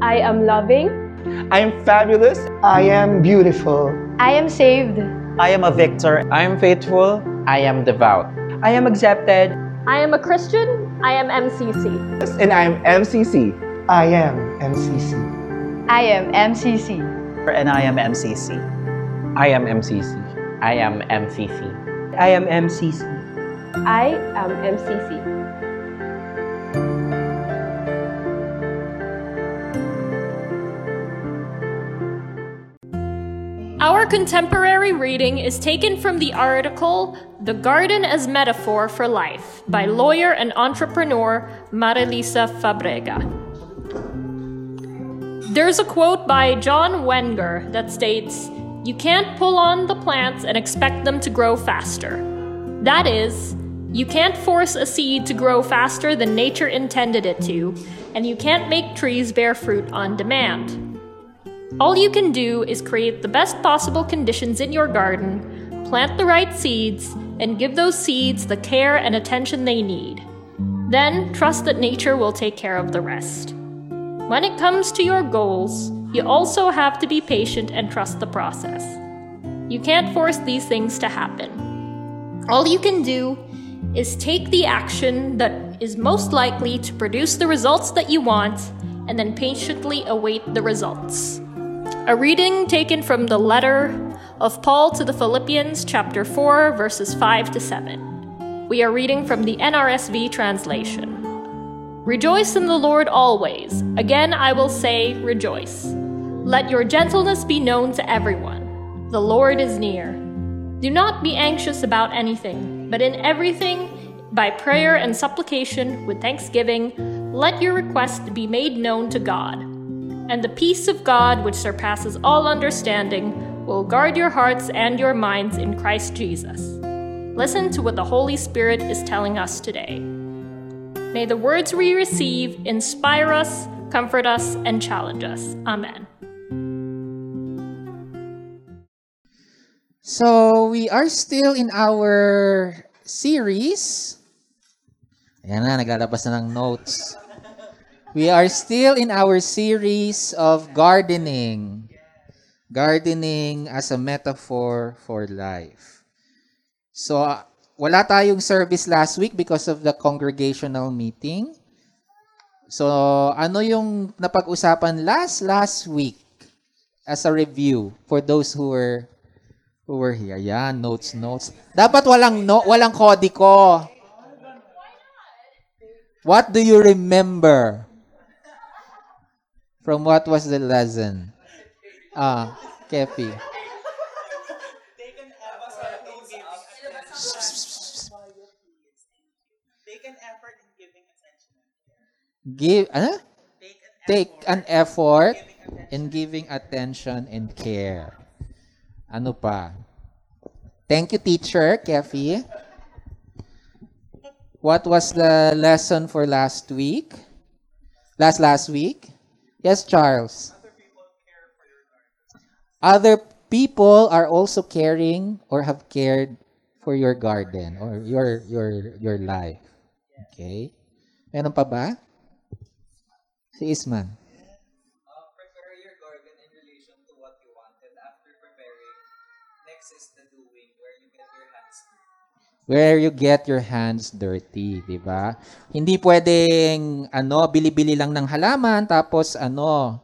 I am loving. I am fabulous. I am beautiful. I am saved. I am a victor. I am faithful. I am devout. I am accepted. I am a Christian. I am MCC. And I am MCC. I am MCC. I am MCC. And I am MCC. I am MCC. I am MCC. I am MCC. I am MCC. Our contemporary reading is taken from the article The Garden as Metaphor for Life by lawyer and entrepreneur Marelisa Fabrega. There's a quote by John Wenger that states, You can't pull on the plants and expect them to grow faster. That is, you can't force a seed to grow faster than nature intended it to, and you can't make trees bear fruit on demand. All you can do is create the best possible conditions in your garden, plant the right seeds, and give those seeds the care and attention they need. Then trust that nature will take care of the rest. When it comes to your goals, you also have to be patient and trust the process. You can't force these things to happen. All you can do is take the action that is most likely to produce the results that you want and then patiently await the results. A reading taken from the letter of Paul to the Philippians, chapter 4, verses 5 to 7. We are reading from the NRSV translation. Rejoice in the Lord always. Again, I will say, rejoice. Let your gentleness be known to everyone. The Lord is near. Do not be anxious about anything, but in everything, by prayer and supplication with thanksgiving, let your request be made known to God. And the peace of God, which surpasses all understanding, will guard your hearts and your minds in Christ Jesus. Listen to what the Holy Spirit is telling us today. May the words we receive inspire us, comfort us, and challenge us. Amen. So, we are still in our series. Ayan na, naglalabas na ng notes. We are still in our series of gardening. Gardening as a metaphor for life. So, wala tayong service last week because of the congregational meeting. So, ano yung napag-usapan last last week as a review for those who were who were here? Yan, notes, notes. Dapat walang no, walang kodiko. What do you remember? From what was the lesson? Ah, Kefi. Give, ano? Take an effort in giving attention and care. Ano pa? Thank you, teacher, Kefi. What was the lesson for last week? Last last week? Yes, Charles. Other people are also caring or have cared for your garden or your your your life. Okay? Meron pa ba? Si Isman. Uh, prepare your garden in relation to what you wanted. After preparing, next is the doing, where you get your hands dirty. Where you get your hands dirty, di ba? Hindi pwedeng ano, bili-bili lang ng halaman tapos ano,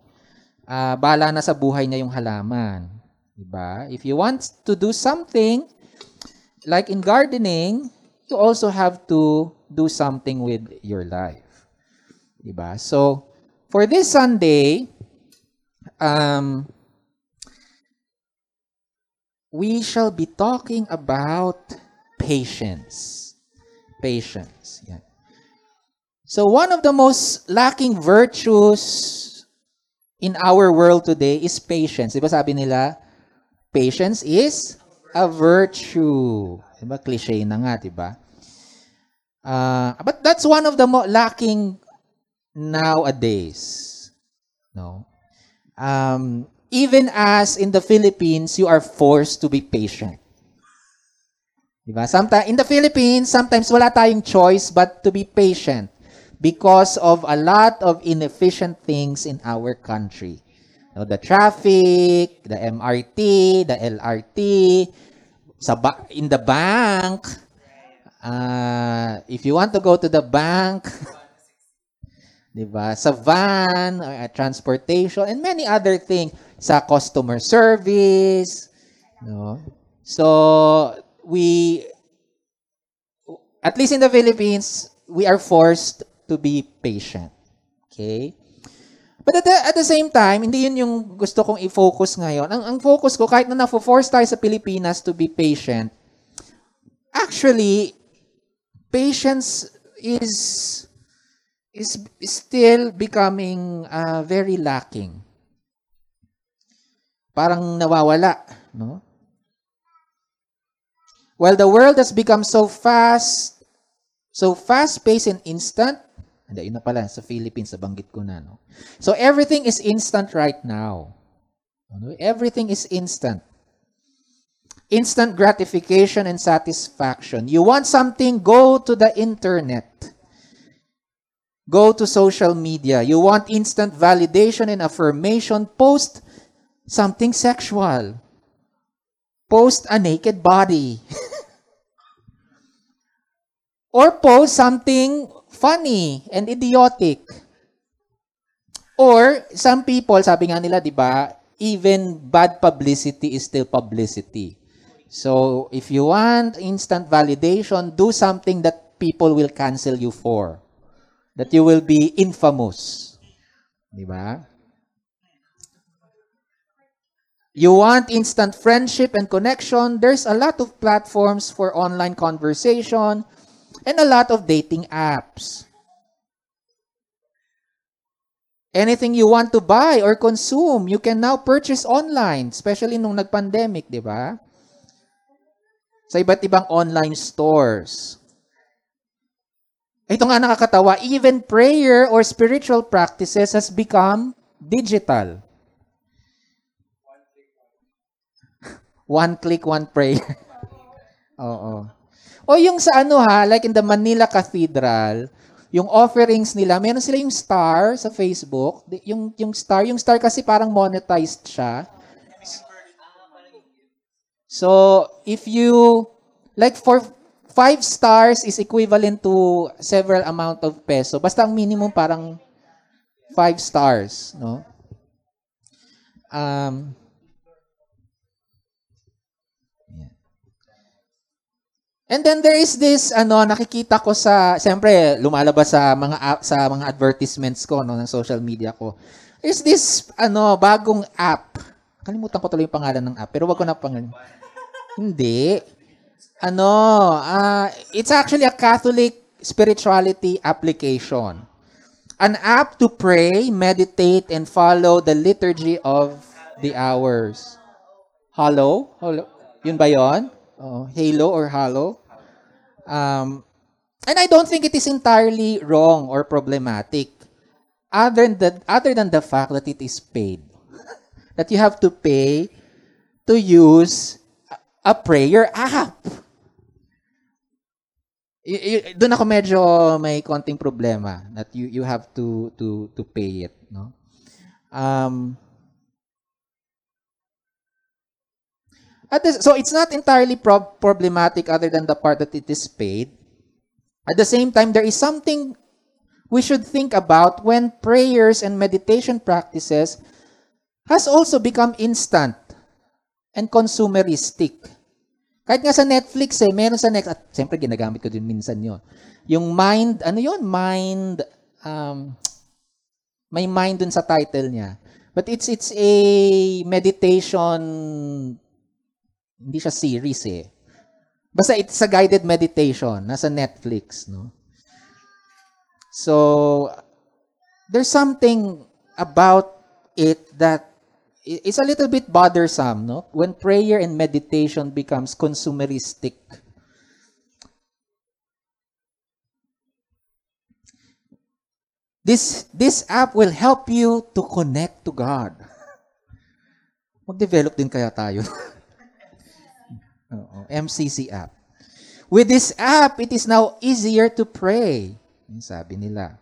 ah bala na sa buhay niya yung halaman, di ba? If you want to do something like in gardening, you also have to do something with your life. Di ba? So, for this Sunday, um, we shall be talking about patience. Patience. Yeah. So one of the most lacking virtues in our world today is patience. Di ba sabi nila, patience is a virtue. Di? Cliche na nga, di ba? Uh, but that's one of the mo- lacking nowadays. No? Um, even as in the Philippines, you are forced to be patient. Diba? Sometimes, in the Philippines, sometimes wala tayong choice but to be patient. because of a lot of inefficient things in our country. You know, the traffic, the MRT, the LRT, sa ba- in the bank, uh, if you want to go to the bank, di ba? Sa van, uh, transportation, and many other things. Sa customer service, no? So, we, at least in the Philippines, we are forced to be patient. Okay? But at the, at the same time, hindi yun yung gusto kong i-focus ngayon. Ang, ang focus ko, kahit na na-force tayo sa Pilipinas to be patient, actually, patience is is still becoming uh, very lacking. Parang nawawala, no? While the world has become so fast, so fast-paced and instant, hindi, yun na pala, sa Philippines, nabanggit ko na, no? So, everything is instant right now. Everything is instant. Instant gratification and satisfaction. You want something, go to the internet. Go to social media. You want instant validation and affirmation, post something sexual. Post a naked body. or post something funny and idiotic. Or some people, sabi nga nila, 'di ba, even bad publicity is still publicity. So, if you want instant validation, do something that people will cancel you for. That you will be infamous. ba? You want instant friendship and connection, there's a lot of platforms for online conversation and a lot of dating apps. Anything you want to buy or consume, you can now purchase online, especially nung nag-pandemic, di ba? Sa iba't ibang online stores. Ito nga nakakatawa, even prayer or spiritual practices has become digital. One click, one prayer. Oo. O yung sa ano ha, like in the Manila Cathedral, yung offerings nila, meron sila yung star sa Facebook. Yung, yung star, yung star kasi parang monetized siya. So, if you, like for five stars is equivalent to several amount of peso. Basta ang minimum parang five stars, no? Um, And then there is this ano nakikita ko sa siyempre lumalabas sa mga sa mga advertisements ko no ng social media ko. There's this ano bagong app. Kalimutan ko tuloy yung pangalan ng app pero wag ko na pangalan. Hindi. Ano, ah it's actually a Catholic spirituality application. An app to pray, meditate and follow the liturgy of the hours. Hello? Hello? Yun ba 'yon? Oh, Halo or Halo? Um, and I don't think it is entirely wrong or problematic. Other than, other than the fact that it is paid. that you have to pay to use a prayer app. Y- y- doon ako medyo may konting problema that you you have to to to pay it, no? Um, At this, so it's not entirely prob- problematic other than the part that it is paid. At the same time, there is something we should think about when prayers and meditation practices has also become instant and consumeristic. Kahit nga sa Netflix eh, meron sa Netflix, at siyempre ginagamit ko din minsan yon. Yung mind, ano yon Mind, um, may mind dun sa title niya. But it's it's a meditation hindi siya series eh. Basta it's a guided meditation. Nasa Netflix, no? So, there's something about it that it's a little bit bothersome, no? When prayer and meditation becomes consumeristic. This this app will help you to connect to God. Mag-develop din kaya tayo. Oo, MCC app. With this app, it is now easier to pray. Sabi nila.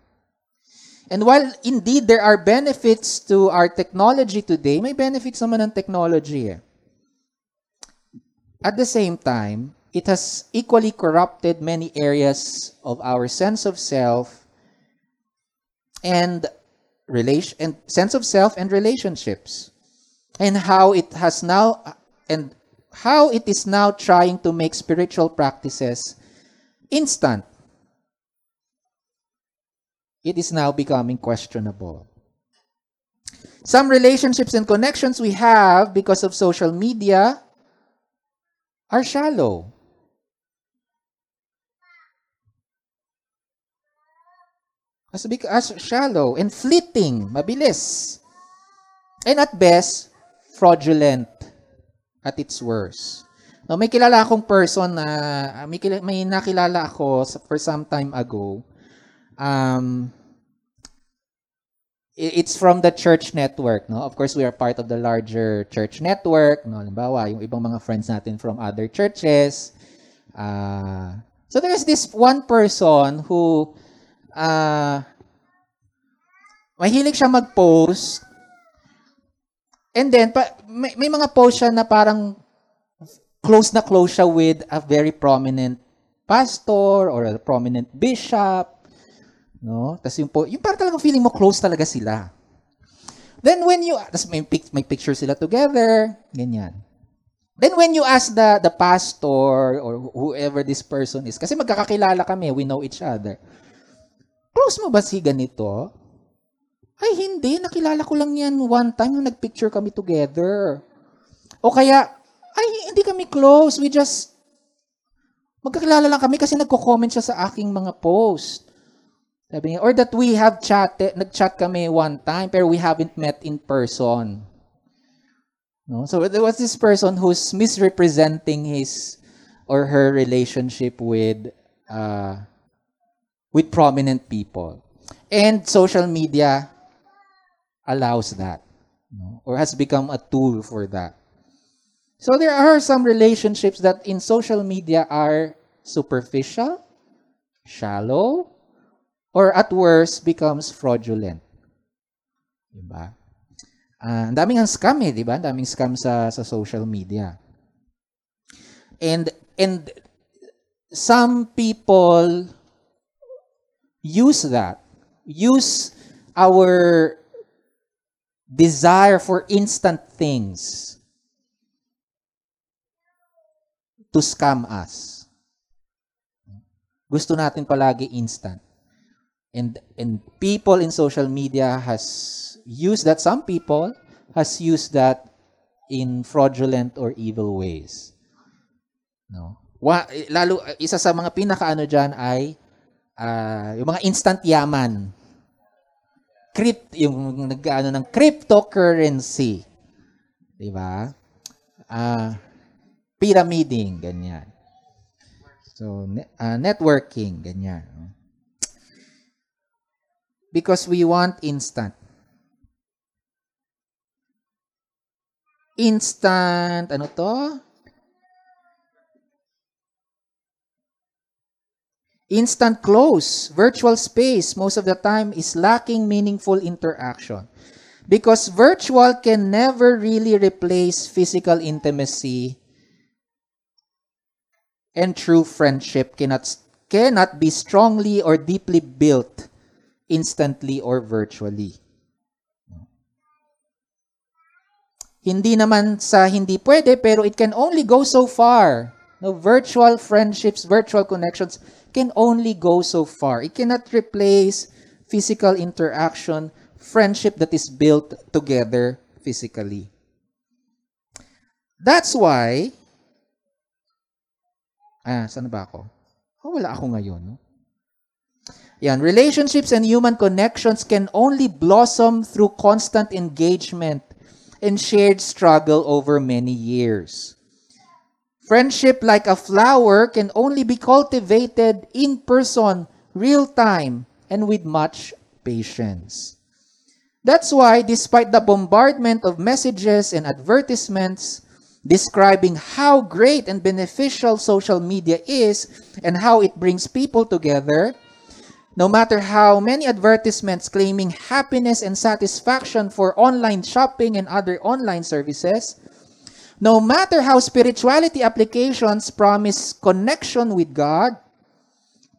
And while indeed there are benefits to our technology today, may benefits naman ng technology eh. At the same time, it has equally corrupted many areas of our sense of self and relation and sense of self and relationships. And how it has now and how it is now trying to make spiritual practices instant. It is now becoming questionable. Some relationships and connections we have because of social media are shallow. As, big, as shallow and fleeting, mabilis. And at best, fraudulent at its worst. No, may kilala akong person na may, kila- may nakilala ako for some time ago. Um, it's from the church network, no? Of course, we are part of the larger church network, no? Halimbawa, yung ibang mga friends natin from other churches. Ah, so there's this one person who ah mahilig siya mag-post And then, pa, may, may mga post siya na parang close na close siya with a very prominent pastor or a prominent bishop. No? Tapos yung, po, yung parang talagang feeling mo close talaga sila. Then when you, tapos may, pic, may picture sila together, ganyan. Then when you ask the, the pastor or whoever this person is, kasi magkakakilala kami, we know each other. Close mo ba si ganito? Ay, hindi. Nakilala ko lang yan one time nung nagpicture kami together. O kaya, ay, hindi kami close. We just, magkakilala lang kami kasi nagko-comment siya sa aking mga post. Sabi niya, or that we have chatted, nag-chat kami one time, pero we haven't met in person. No? So there was this person who's misrepresenting his or her relationship with uh, with prominent people. And social media allows that, no? or has become a tool for that. So there are some relationships that in social media are superficial, shallow, or at worst becomes fraudulent. Diba? Ang daming ang scam eh, di ba? Ang daming scam sa sa social media. And and some people use that. Use our desire for instant things to scam us. Gusto natin palagi instant. And and people in social media has used that some people has used that in fraudulent or evil ways. No. Wa, lalo isa sa mga pinakaano diyan ay ah, yung mga instant yaman. Crypt yung nag-ano ng cryptocurrency. 'Di ba? Ah, pyramiding ganyan. So ah, networking ganyan. Because we want instant. Instant, ano to? Instant close, virtual space, most of the time is lacking meaningful interaction. Because virtual can never really replace physical intimacy and true friendship cannot cannot be strongly or deeply built instantly or virtually. Hindi naman sa hindi pwede, pero it can only go so far. No, virtual friendships, virtual connections can only go so far. It cannot replace physical interaction, friendship that is built together physically. That's why, ah, saan ba ako? Oh, wala ako ngayon. No? Yan, relationships and human connections can only blossom through constant engagement and shared struggle over many years. Friendship, like a flower, can only be cultivated in person, real time, and with much patience. That's why, despite the bombardment of messages and advertisements describing how great and beneficial social media is and how it brings people together, No matter how many advertisements claiming happiness and satisfaction for online shopping and other online services, no matter how spirituality applications promise connection with God,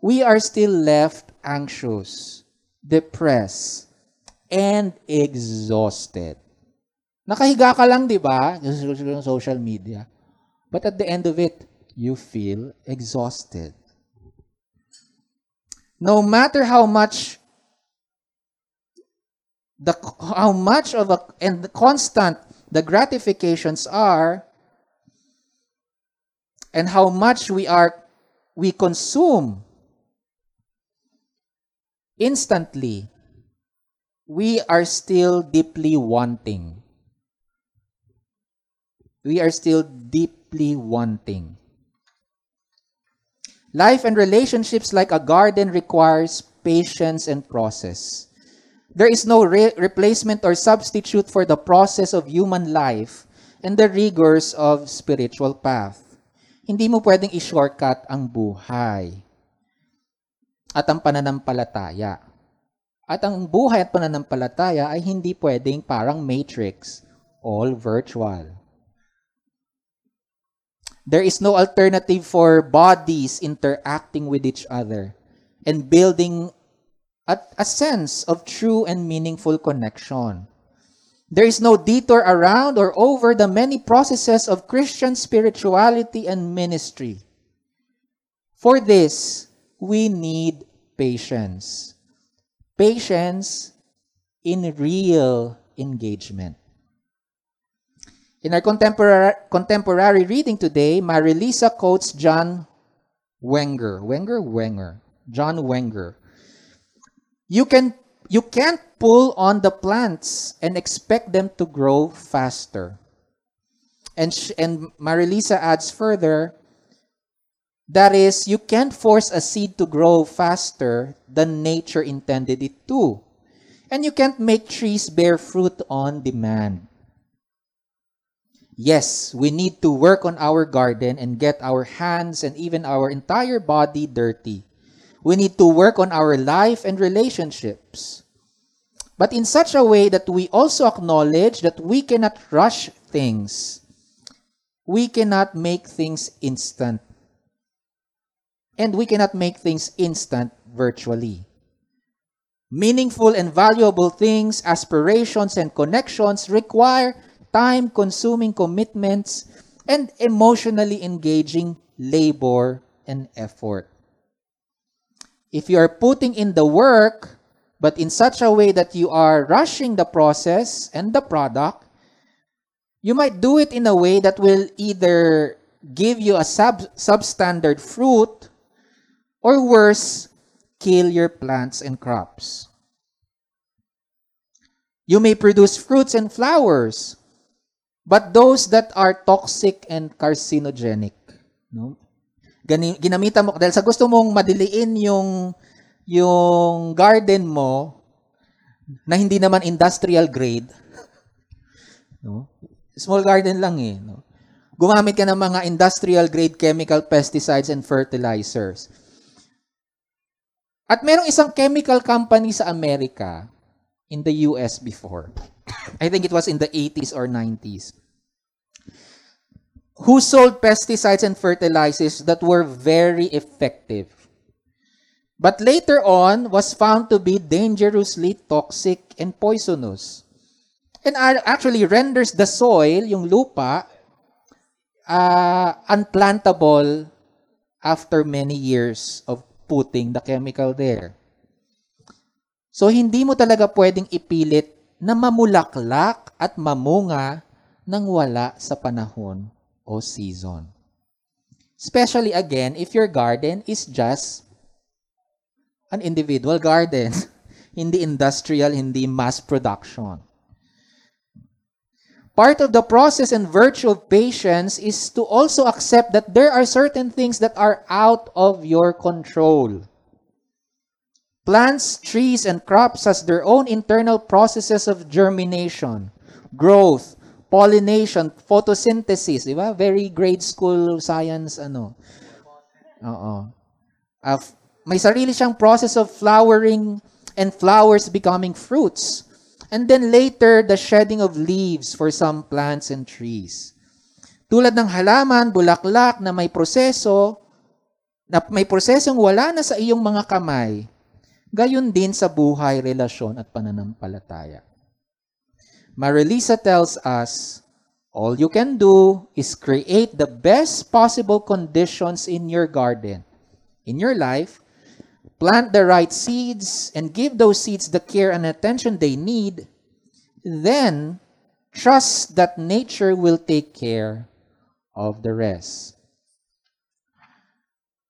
we are still left anxious, depressed, and exhausted. Nakahiga ka lang, di ba? Social media. But at the end of it, you feel exhausted. No matter how much the how much of a and constant the gratifications are and how much we are we consume instantly we are still deeply wanting. We are still deeply wanting. Life and relationships like a garden requires patience and process there is no re- replacement or substitute for the process of human life and the rigors of spiritual path. Hindi mo pwedeng i-shortcut ang buhay at ang pananampalataya. At ang buhay at pananampalataya ay hindi pwedeng parang matrix, all virtual. There is no alternative for bodies interacting with each other and building a, a sense of true and meaningful connection. There is no detour around or over the many processes of Christian spirituality and ministry. For this, we need patience. Patience in real engagement. In our contemporary, contemporary reading today, Marelisa quotes John Wenger. Wenger? Wenger. John Wenger. You can you can't pull on the plants and expect them to grow faster. And sh- and Marelisa adds further that is you can't force a seed to grow faster than nature intended it to. And you can't make trees bear fruit on demand. Yes, we need to work on our garden and get our hands and even our entire body dirty. We need to work on our life and relationships. But in such a way that we also acknowledge that we cannot rush things. We cannot make things instant. And we cannot make things instant virtually. Meaningful and valuable things, aspirations, and connections require time consuming commitments and emotionally engaging labor and effort. If you are putting in the work, but in such a way that you are rushing the process and the product, you might do it in a way that will either give you a sub substandard fruit or worse, kill your plants and crops. You may produce fruits and flowers, but those that are toxic and carcinogenic, no? Ginamitan mo dahil sa gusto mong madiliin yung yung garden mo na hindi naman industrial grade. No? Small garden lang eh, no? Gumamit ka ng mga industrial grade chemical pesticides and fertilizers. At merong isang chemical company sa Amerika in the US before. I think it was in the 80s or 90s. Who sold pesticides and fertilizers that were very effective. But later on was found to be dangerously toxic and poisonous. And actually renders the soil, yung lupa, uh, unplantable after many years of putting the chemical there. So, hindi mo talaga pwedeng ipilit na mamulaklak at mamunga nang wala sa panahon o season. Especially again, if your garden is just an individual garden, hindi industrial, hindi mass production. Part of the process and virtue of patience is to also accept that there are certain things that are out of your control. Plants, trees, and crops has their own internal processes of germination, growth, pollination, photosynthesis, di ba? Very grade school science ano. Oo. Uh, may sarili siyang process of flowering and flowers becoming fruits. And then later, the shedding of leaves for some plants and trees. Tulad ng halaman, bulaklak na may proseso, na may prosesong wala na sa iyong mga kamay, gayon din sa buhay, relasyon at pananampalataya. Marelisa tells us, all you can do is create the best possible conditions in your garden, in your life, plant the right seeds, and give those seeds the care and attention they need, then trust that nature will take care of the rest.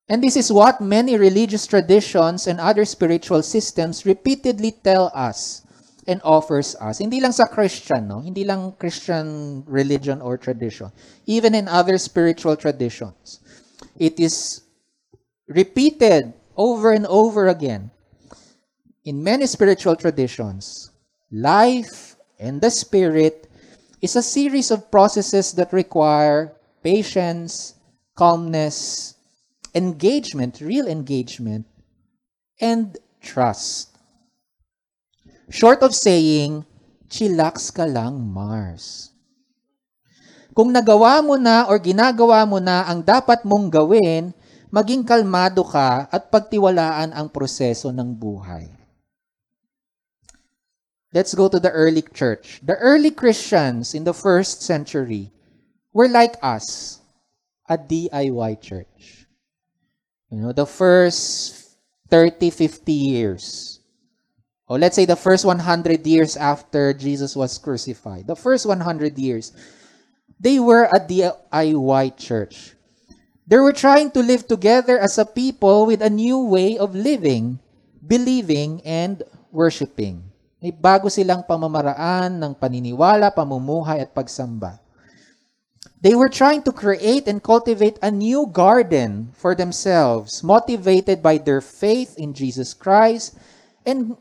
And this is what many religious traditions and other spiritual systems repeatedly tell us and offers us. Hindi lang sa Christian, no? Hindi lang Christian religion or tradition. Even in other spiritual traditions. It is repeated over and over again. In many spiritual traditions, life and the spirit is a series of processes that require patience, calmness, engagement, real engagement, and trust. Short of saying, chillax ka lang, Mars. Kung nagawa mo na or ginagawa mo na ang dapat mong gawin, maging kalmado ka at pagtiwalaan ang proseso ng buhay. Let's go to the early church. The early Christians in the first century were like us, a DIY church. You know, the first 30, 50 years, or let's say the first 100 years after Jesus was crucified, the first 100 years, they were a DIY church. They were trying to live together as a people with a new way of living, believing, and worshiping. May bago silang pamamaraan ng paniniwala, pamumuhay, at pagsamba. They were trying to create and cultivate a new garden for themselves, motivated by their faith in Jesus Christ and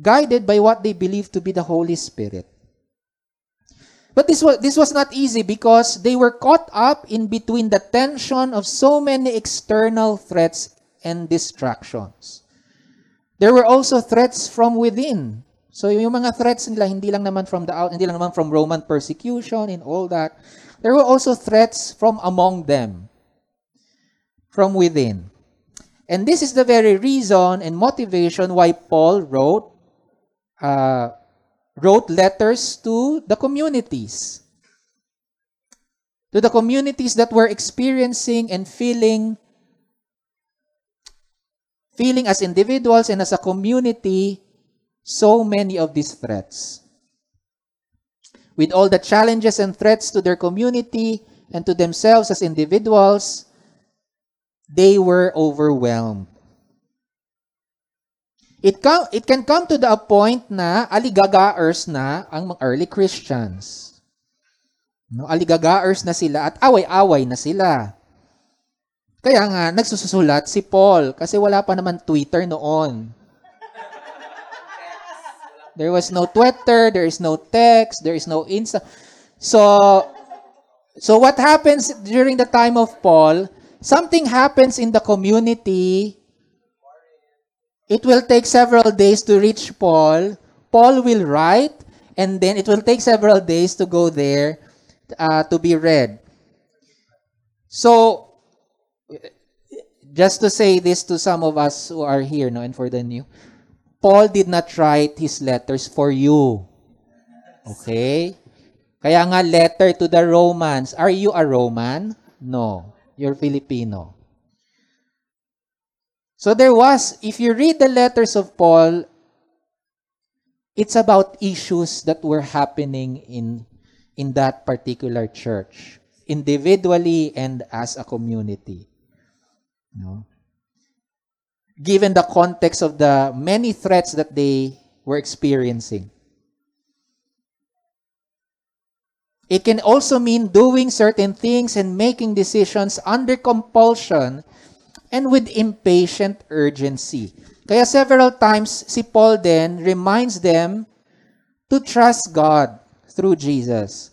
guided by what they believed to be the Holy Spirit. But this was, this was not easy because they were caught up in between the tension of so many external threats and distractions. There were also threats from within. So yung mga threats nila, hindi lang naman from the out, hindi lang naman from Roman persecution and all that. There were also threats from among them, from within. And this is the very reason and motivation why Paul wrote uh, wrote letters to the communities. To the communities that were experiencing and feeling feeling as individuals and as a community so many of these threats. With all the challenges and threats to their community and to themselves as individuals, they were overwhelmed. It, come, it can come to the point na aligagaers na ang mga early Christians. No, aligagaers na sila at away-away na sila. Kaya nga, nagsusulat si Paul kasi wala pa naman Twitter noon. There was no Twitter, there is no text, there is no Insta. So, so what happens during the time of Paul? Something happens in the community. It will take several days to reach Paul. Paul will write, and then it will take several days to go there uh, to be read. So, just to say this to some of us who are here, no, and for the new, Paul did not write his letters for you. Okay? Kaya nga letter to the Romans. Are you a Roman? No. You're Filipino. So there was, if you read the letters of Paul, it's about issues that were happening in, in that particular church, individually and as a community. No? Given the context of the many threats that they were experiencing. It can also mean doing certain things and making decisions under compulsion and with impatient urgency. Kaya several times si Paul then reminds them to trust God through Jesus.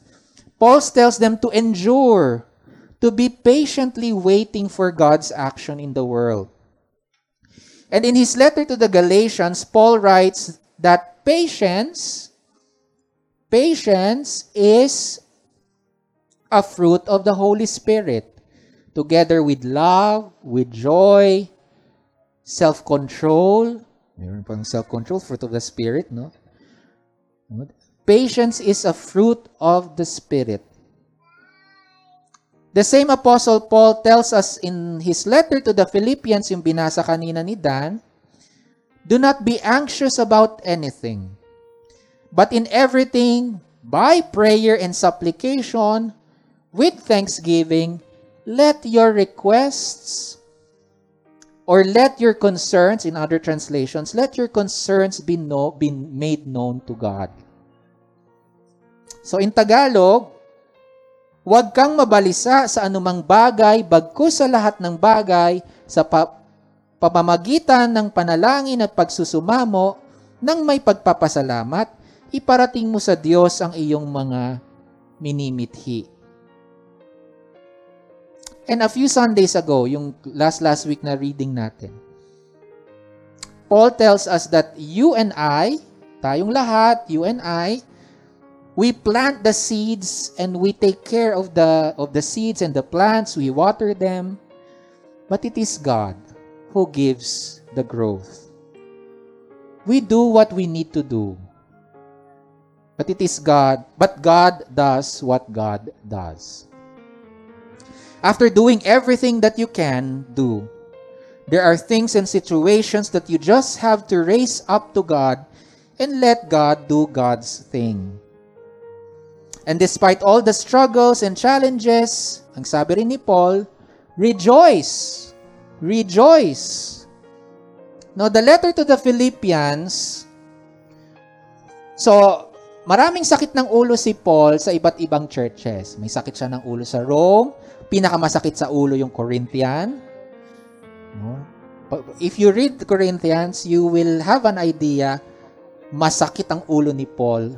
Paul tells them to endure, to be patiently waiting for God's action in the world. And in his letter to the Galatians, Paul writes that patience, patience is a fruit of the Holy Spirit, together with love, with joy, self-control. Meron pang self-control, fruit of the Spirit, no? Patience is a fruit of the Spirit. The same Apostle Paul tells us in his letter to the Philippians, yung binasa kanina ni Dan, Do not be anxious about anything, but in everything, by prayer and supplication, with thanksgiving, let your requests or let your concerns, in other translations, let your concerns be, know, be made known to God. So in Tagalog, Huwag kang mabalisa sa anumang bagay, bagkus sa lahat ng bagay, sa pa- pamamagitan ng panalangin at pagsusumamo, nang may pagpapasalamat, iparating mo sa Diyos ang iyong mga minimithi. And a few Sundays ago, yung last last week na reading natin, Paul tells us that you and I, tayong lahat, you and I, we plant the seeds and we take care of the of the seeds and the plants we water them. But it is god who gives the growth. We do what we need to do. But it is god but god does what god does after doing everything that you can do there are things and situations that you just have to raise up to god and let god do god's thing And despite all the struggles and challenges, ang sabi rin ni Paul, rejoice. Rejoice. Now, the letter to the Philippians, so, maraming sakit ng ulo si Paul sa iba't ibang churches. May sakit siya ng ulo sa Rome, pinakamasakit sa ulo yung Corinthian. No? If you read Corinthians, you will have an idea masakit ang ulo ni Paul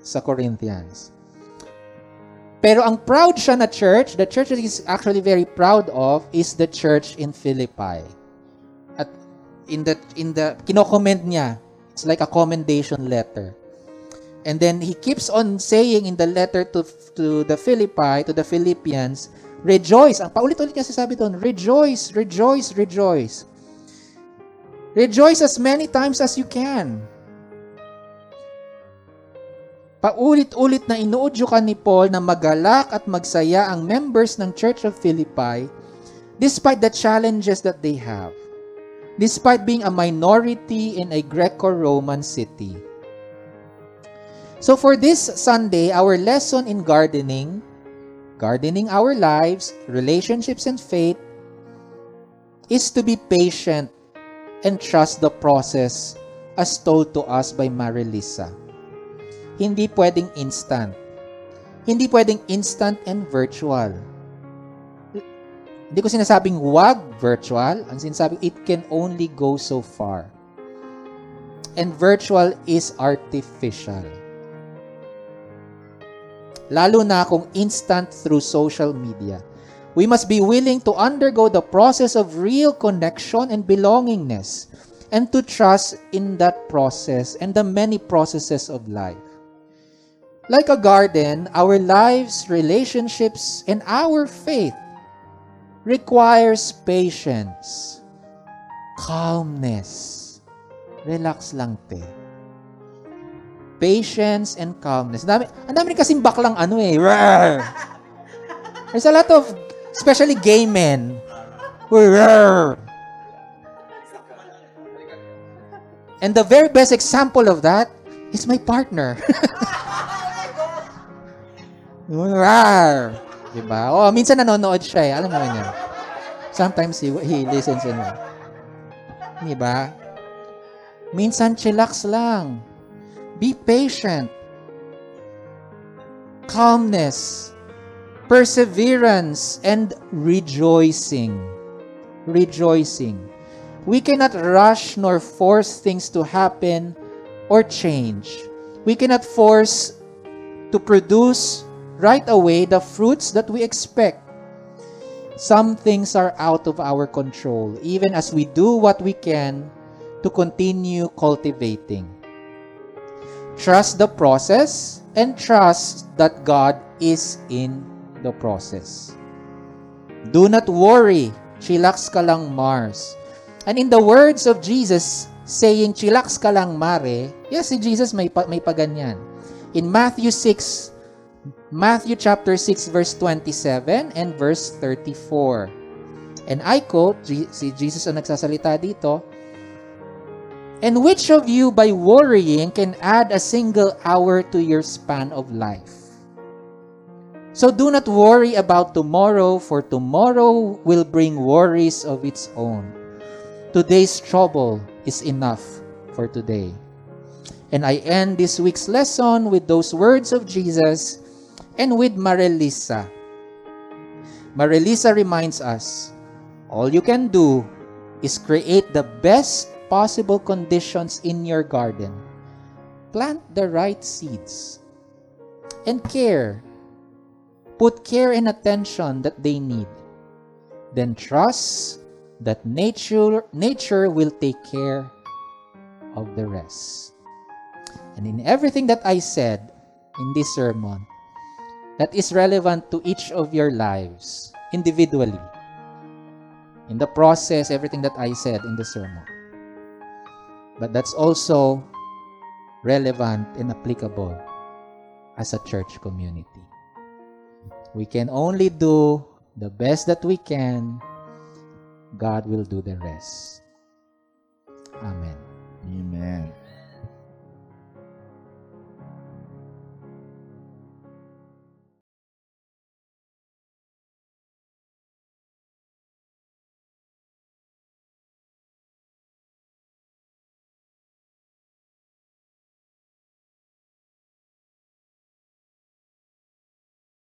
sa Corinthians. Pero ang proud siya na church, the church that he's actually very proud of is the church in Philippi. At in the in the kino-comment niya, it's like a commendation letter. And then he keeps on saying in the letter to to the Philippi, to the Philippians, rejoice. Ang paulit-ulit niya sasabi doon, rejoice, rejoice, rejoice. Rejoice as many times as you can. Paulit-ulit na inuudyokan ni Paul na magalak at magsaya ang members ng Church of Philippi despite the challenges that they have. Despite being a minority in a Greco-Roman city. So for this Sunday, our lesson in gardening, gardening our lives, relationships, and faith, is to be patient and trust the process as told to us by Marelisa hindi pwedeng instant. Hindi pwedeng instant and virtual. Hindi ko sinasabing wag virtual. Ang sinasabing it can only go so far. And virtual is artificial. Lalo na kung instant through social media. We must be willing to undergo the process of real connection and belongingness and to trust in that process and the many processes of life. Like a garden, our lives, relationships, and our faith requires patience, calmness. Relax lang, te. Patience and calmness. Dami, ang dami kasing baklang ano eh. Rawr! There's a lot of, especially gay men. Rawr! And the very best example of that is my partner. Rar! Diba? Oh, minsan nanonood siya eh. Alam mo naman. Sometimes he, he listens and Diba? Minsan chillax lang. Be patient. Calmness. Perseverance and rejoicing. Rejoicing. We cannot rush nor force things to happen or change. We cannot force to produce right away the fruits that we expect. some things are out of our control, even as we do what we can to continue cultivating. Trust the process and trust that God is in the process. Do not worry, chillax ka lang Mars. And in the words of Jesus saying, chillax ka lang Mare, yes, si Jesus may, pa, may paganyan. In Matthew 6, Matthew chapter 6 verse 27 and verse 34. And I quote, si Jesus ang nagsasalita dito, And which of you by worrying can add a single hour to your span of life? So do not worry about tomorrow, for tomorrow will bring worries of its own. Today's trouble is enough for today. And I end this week's lesson with those words of Jesus and with Marelisa. Marelisa reminds us all you can do is create the best possible conditions in your garden. Plant the right seeds and care. Put care and attention that they need. Then trust that nature nature will take care of the rest. And in everything that I said in this sermon, that is relevant to each of your lives individually. In the process, everything that I said in the sermon. But that's also relevant and applicable as a church community. We can only do the best that we can. God will do the rest. Amen. Amen.